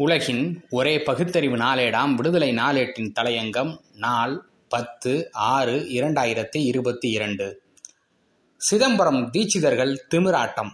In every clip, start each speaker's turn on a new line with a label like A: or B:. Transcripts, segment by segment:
A: உலகின் ஒரே பகுத்தறிவு நாளேடாம் விடுதலை நாளேட்டின் தலையங்கம் நாள் பத்து ஆறு இரண்டாயிரத்தி இருபத்தி இரண்டு. சிதம்பரம் தீட்சிதர்கள் திமிராட்டம்.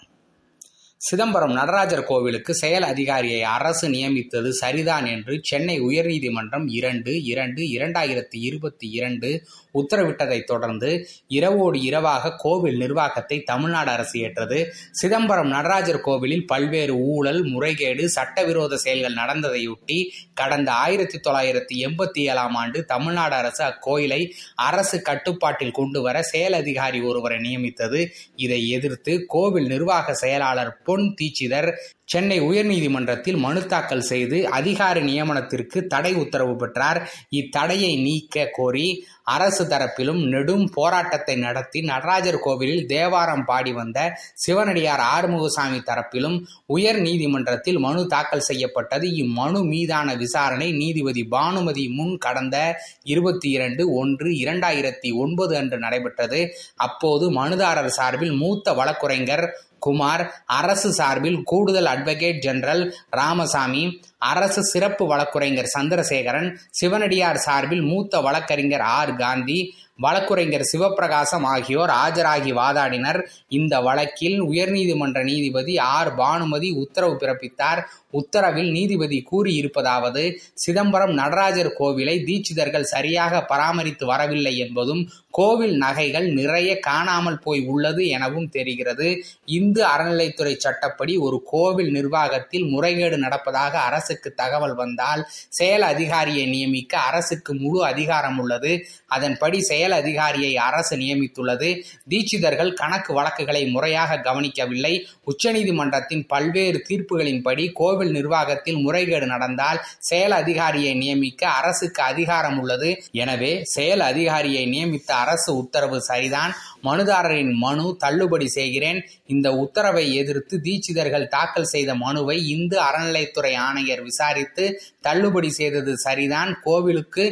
A: சிதம்பரம் நடராஜர் கோவிலுக்கு செயல் அதிகாரியை அரசு நியமித்தது சரிதான் என்று சென்னை உயர்நீதிமன்றம் இரண்டு இரண்டு இரண்டாயிரத்தி இருபத்தி இரண்டு உத்தரவிட்டதைத் தொடர்ந்து இரவோடு இரவாக கோவில் நிர்வாகத்தை தமிழ்நாடு அரசு ஏற்றது. சிதம்பரம் நடராஜர் கோவிலில் பல்வேறு ஊழல் முறைகேடு சட்டவிரோத செயல்கள் நடந்ததையொட்டி கடந்த ஆயிரத்தி தொள்ளாயிரத்தி எண்பத்தி ஏழாம் ஆண்டு தமிழ்நாடு அரசு அக்கோயிலை அரசு கட்டுப்பாட்டில் கொண்டு வர செயல் அதிகாரி ஒருவரை நியமித்தது. இதை எதிர்த்து கோவில் நிர்வாக செயலாளர் பொன் தீட்சிதர் சென்னை உயர்நீதிமன்றத்தில் மனு தாக்கல் செய்து அதிகாரி நியமனத்திற்கு தடை உத்தரவு பெற்றார். இத்தடையை நீக்க கோரி அரசு தரப்பிலும் நெடும் போராட்டத்தை நடத்தி நடராஜர் கோவிலில் தேவாரம் பாடி வந்த சிவனடியார் ஆறுமுகசாமி தரப்பிலும் உயர் நீதிமன்றத்தில் மனு தாக்கல் செய்யப்பட்டது. இம்மனு மீதான விசாரணை நீதிபதி பானுமதி முன் கடந்த இருபத்தி இரண்டு ஒன்று இரண்டாயிரத்தி ஒன்பது அன்று நடைபெற்றது. அப்போது மனுதாரர் சார்பில் மூத்த வழக்குரைஞர் குமார் அரசு சார்பில் கூடுதல் அட்வொகேட் ஜெனரல் ராமசாமி அரசு சிறப்பு வழக்குரைஞர் சந்திரசேகரன் சிவனடியார் சார்பில் மூத்த வழக்கறிஞர் ஆர். காந்தி வழக்குரைஞர் சிவப்பிரகாசம் ஆகியோர் ஆஜராகி வாதாடினர். இந்த வழக்கில் உயர்நீதிமன்ற நீதிபதி ஆர். பானுமதி உத்தரவு பிறப்பித்தார். உத்தரவில் நீதிபதி கூறியிருப்பதாவது சிதம்பரம் நடராஜர் கோவிலை தீட்சிதர்கள் சரியாக பராமரித்து வரவில்லை என்பதும் கோவில் நகைகள் நிறைய காணாமல் போய் உள்ளது எனவும் தெரிகிறது. இந்து அறநிலைத்துறை சட்டப்படி ஒரு கோவில் நிர்வாகத்தில் முறைகேடு நடப்பதாக அரசு அரசுக்கு தகவல் வந்தால் செயல் அதிகாரியை நியமிக்க அரசுக்கு முழு அதிகாரம் உள்ளது. அதன்படி செயல் அதிகாரியை அரசு நியமித்துள்ளது. தீட்சிதர்கள் கணக்கு வழக்குகளை முறையாக கவனிக்கவில்லை. உச்சநீதிமன்றத்தின் பல்வேறு தீர்ப்புகளின்படி கோவில் நிர்வாகத்தில் முறைகேடு நடந்தால் செயல் அதிகாரியை நியமிக்க அரசுக்கு அதிகாரம் உள்ளது. எனவே செயல் அதிகாரியை நியமித்த அரசு உத்தரவு சரிதான். மனுதாரரின் மனு தள்ளுபடி செய்கிறேன். இந்த உத்தரவை எதிர்த்து தீட்சிதர்கள் தாக்கல் செய்த மனுவை இந்து அறநிலைத்துறை ஆணையர் விசாரித்து தள்ளுபடி செய்தது சரிதான். கோவிலுக்கு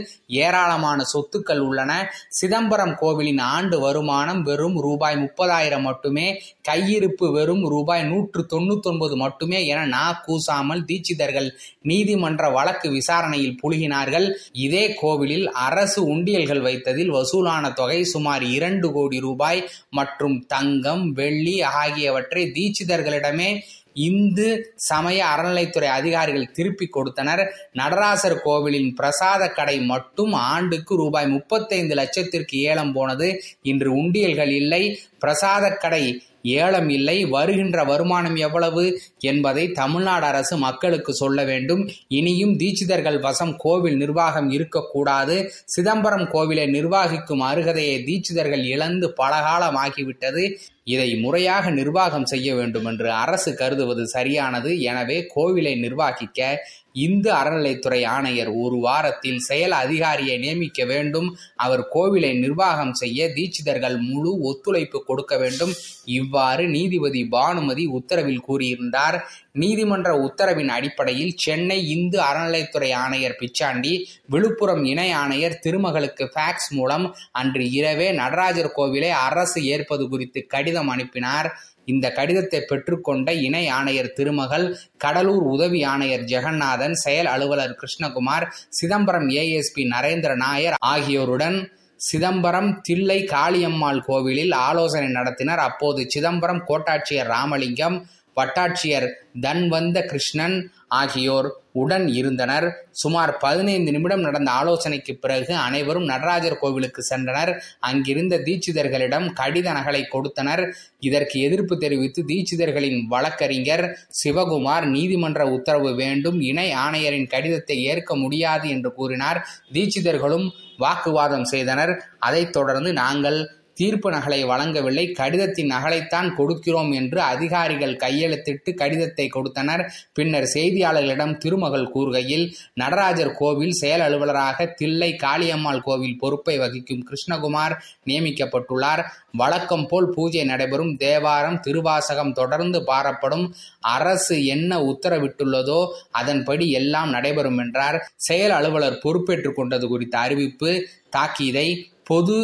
A: ஏராளமான சொத்துக்கள் உள்ளன. சிதம்பரம் கோவிலின் ஆண்டு வருமானம் வெறும் ரூபாய் முப்பதாயிரம் மட்டுமே. கையிருப்பு வெறும் ரூபாய் நூற்று தொண்ணூத்தொன்பது மட்டுமே என நா கூசாமல் தீட்சிதர்கள் நீதிமன்ற வழக்கு விசாரணையில் புழுகினார்கள். இதே கோவிலில் அரசு உண்டியல்கள் வைத்ததில் வசூலான தொகை சுமார் இரண்டு கோடி ரூபாய் மற்றும் தங்கம் வெள்ளி ஆகியவற்றை தீட்சிதர்களிடமே இந்து சமய அறநிலைத்துறை அதிகாரிகள் திருப்பி கொடுத்தனர். நடராசர் கோவிலின் பிரசாத கடை மட்டும் ஆண்டுக்கு ரூபாய் முப்பத்தைந்து லட்சத்திற்கு ஏலம் போனது. இன்று உண்டியல்கள் இல்லை. பிரசாத கடை ஏலம் இல்லை. வருகின்ற வருமானம் எவ்வளவு என்பதை தமிழ்நாடு அரசு மக்களுக்கு சொல்ல வேண்டும். இனியும் தீட்சிதர்கள் வசம் கோவில் நிர்வாகம் இருக்கக்கூடாது. சிதம்பரம் கோவிலை நிர்வாகிக்கும் அருகதையை தீட்சிதர்கள் இழந்து பலகாலமாகிவிட்டது. இதை முறையாக நிர்வாகம் செய்ய வேண்டும் என்று அரசு கருதுவது சரியானது. எனவே கோவிலை நிர்வாகிக்க இந்து அறநிலைத்துறை ஆணையர் ஒரு வாரத்தில் செயல் அதிகாரியை நியமிக்க வேண்டும். அவர் கோவிலை நிர்வாகம் செய்ய தீட்சிதர்கள் முழு ஒத்துழைப்பு கொடுக்க வேண்டும். இவ்வாறு நீதிபதி பானுமதி உத்தரவில் கூறியிருந்தார். நீதிமன்ற உத்தரவின் அடிப்படையில் சென்னை இந்து அறநிலைத்துறை ஆணையர் பிச்சாண்டி விழுப்புரம் இணை ஆணையர் திருமகளுக்கு ஃபேக்ஸ் மூலம் அன்று இரவே நடராஜர் கோவிலை அரசு ஏற்பது குறித்து கடிதம் அனுப்பினார். இந்த கடிதத்தை பெற்றுக்கொண்ட இணை ஆணையர் திருமகள் கடலூர் உதவி ஆணையர் ஜெகநாதன் செயல் அலுவலர் கிருஷ்ணகுமார் சிதம்பரம் ஏஎஸ்பி நரேந்திர நாயர் ஆகியோருடன் சிதம்பரம் தில்லை காளியம்மாள் கோவிலில் ஆலோசனை நடத்தினர். அப்போது சிதம்பரம் கோட்டாட்சியர் ராமலிங்கம் வட்டாட்சியர் தன்வந்த கிருஷ்ணன் ஆகியோர் உடன் இருந்தனர். சுமார் பதினைந்து நிமிடம் நடந்த ஆலோசனைக்கு பிறகு அனைவரும் நடராஜர் கோவிலுக்கு சென்றனர். அங்கிருந்த தீட்சிதர்களிடம் கடித நகலை கொடுத்தனர். இதற்கு எதிர்ப்பு தெரிவித்து தீட்சிதர்களின் வழக்கறிஞர் சிவகுமார் நீதிமன்ற உத்தரவு வேண்டும் இணை ஆணையரின் கடிதத்தை ஏற்க முடியாது என்று கூறினார். தீட்சிதர்களும் வாக்குவாதம் செய்தனர். அதைத் தொடர்ந்து நாங்கள் தீர்ப்பு நகலை வழங்கவில்லை. கடிதத்தின் நகலைத்தான் கொடுக்கிறோம் என்று அதிகாரிகள் கையெழுத்திட்டு கடிதத்தை கொடுத்தனர். பின்னர் செய்தியாளர்களிடம் திருமகள் கூறுகையில் நடராஜர் கோவில் செயல் அலுவலராக தில்லை காளியம்மாள் கோவில் பொறுப்பை வகிக்கும் கிருஷ்ணகுமார் நியமிக்கப்பட்டுள்ளார். வழக்கம் போல் பூஜை நடைபெறும். தேவாரம் திருவாசகம் தொடர்ந்து பாரப்படும். அரசு என்ன உத்தரவிட்டுள்ளதோ அதன்படி எல்லாம் நடைபெறும் என்றார். செயல் அலுவலர் பொறுப்பேற்றுக் கொண்டது குறித்த அறிவிப்பு தாக்கீதை பொது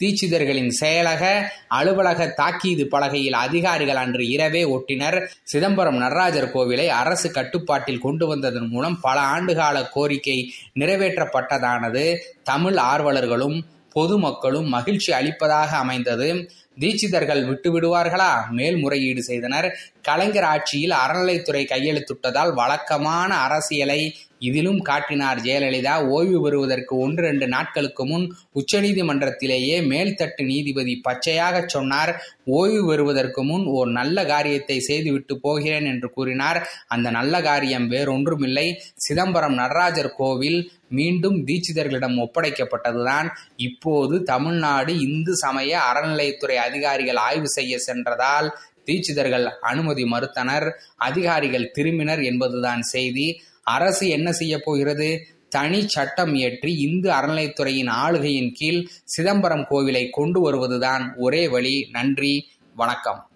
A: தீட்சிதர்களின் செயலக அலுவலக தாக்கீது பலகையில் அதிகாரிகள் அன்று இரவே ஒட்டினர். சிதம்பரம் நடராஜர் கோவிலை அரசு கட்டுப்பாட்டில் கொண்டு வந்ததன் மூலம் பல ஆண்டுகால கோரிக்கை நிறைவேற்றப்பட்டதானது. தமிழ் ஆர்வலர்களும் பொதுமக்களும் மகிழ்ச்சி அளிப்பதாக அமைந்தது. தீட்சிதர்கள் விட்டு விடுவார்களா மேல்முறையீடு செய்தனர். கலைஞர் ஆட்சியில் அறநிலைத்துறை கையெழுத்துட்டதால் வழக்கமான அரசியலை இதிலும் காட்டினார் ஜெயலலிதா. ஓய்வு பெறுவதற்கு ஒன்று ரெண்டு நாட்களுக்கு முன் உச்சநீதிமன்றத்திலேயே மேல்தட்டு நீதிபதி பச்சையாக சொன்னார். ஓய்வு பெறுவதற்கு முன் ஓர் நல்ல காரியத்தை செய்துவிட்டு போகிறேன் என்று கூறினார். அந்த நல்ல காரியம் வேறொன்றுமில்லை. சிதம்பரம் நடராஜர் கோவில் மீண்டும் தீட்சிதர்களிடம் ஒப்படைக்கப்பட்டதுதான். இப்போது தமிழ்நாடு இந்து சமய அறநிலையத்துறை அதிகாரிகள் ஆய்வு செய்ய சென்றதால் தீட்சிதர்கள் அனுமதி மறுத்தனர். அதிகாரிகள் திரும்பினர் என்பதுதான் செய்தி. அரசு என்ன செய்ய போகிறது? தனி சட்டம் இயற்றி இந்து அறநிலைத்துறையின் ஆளுகையின் கீழ் சிதம்பரம் கோவிலை கொண்டு வருவதுதான் ஒரே வழி. நன்றி வணக்கம்.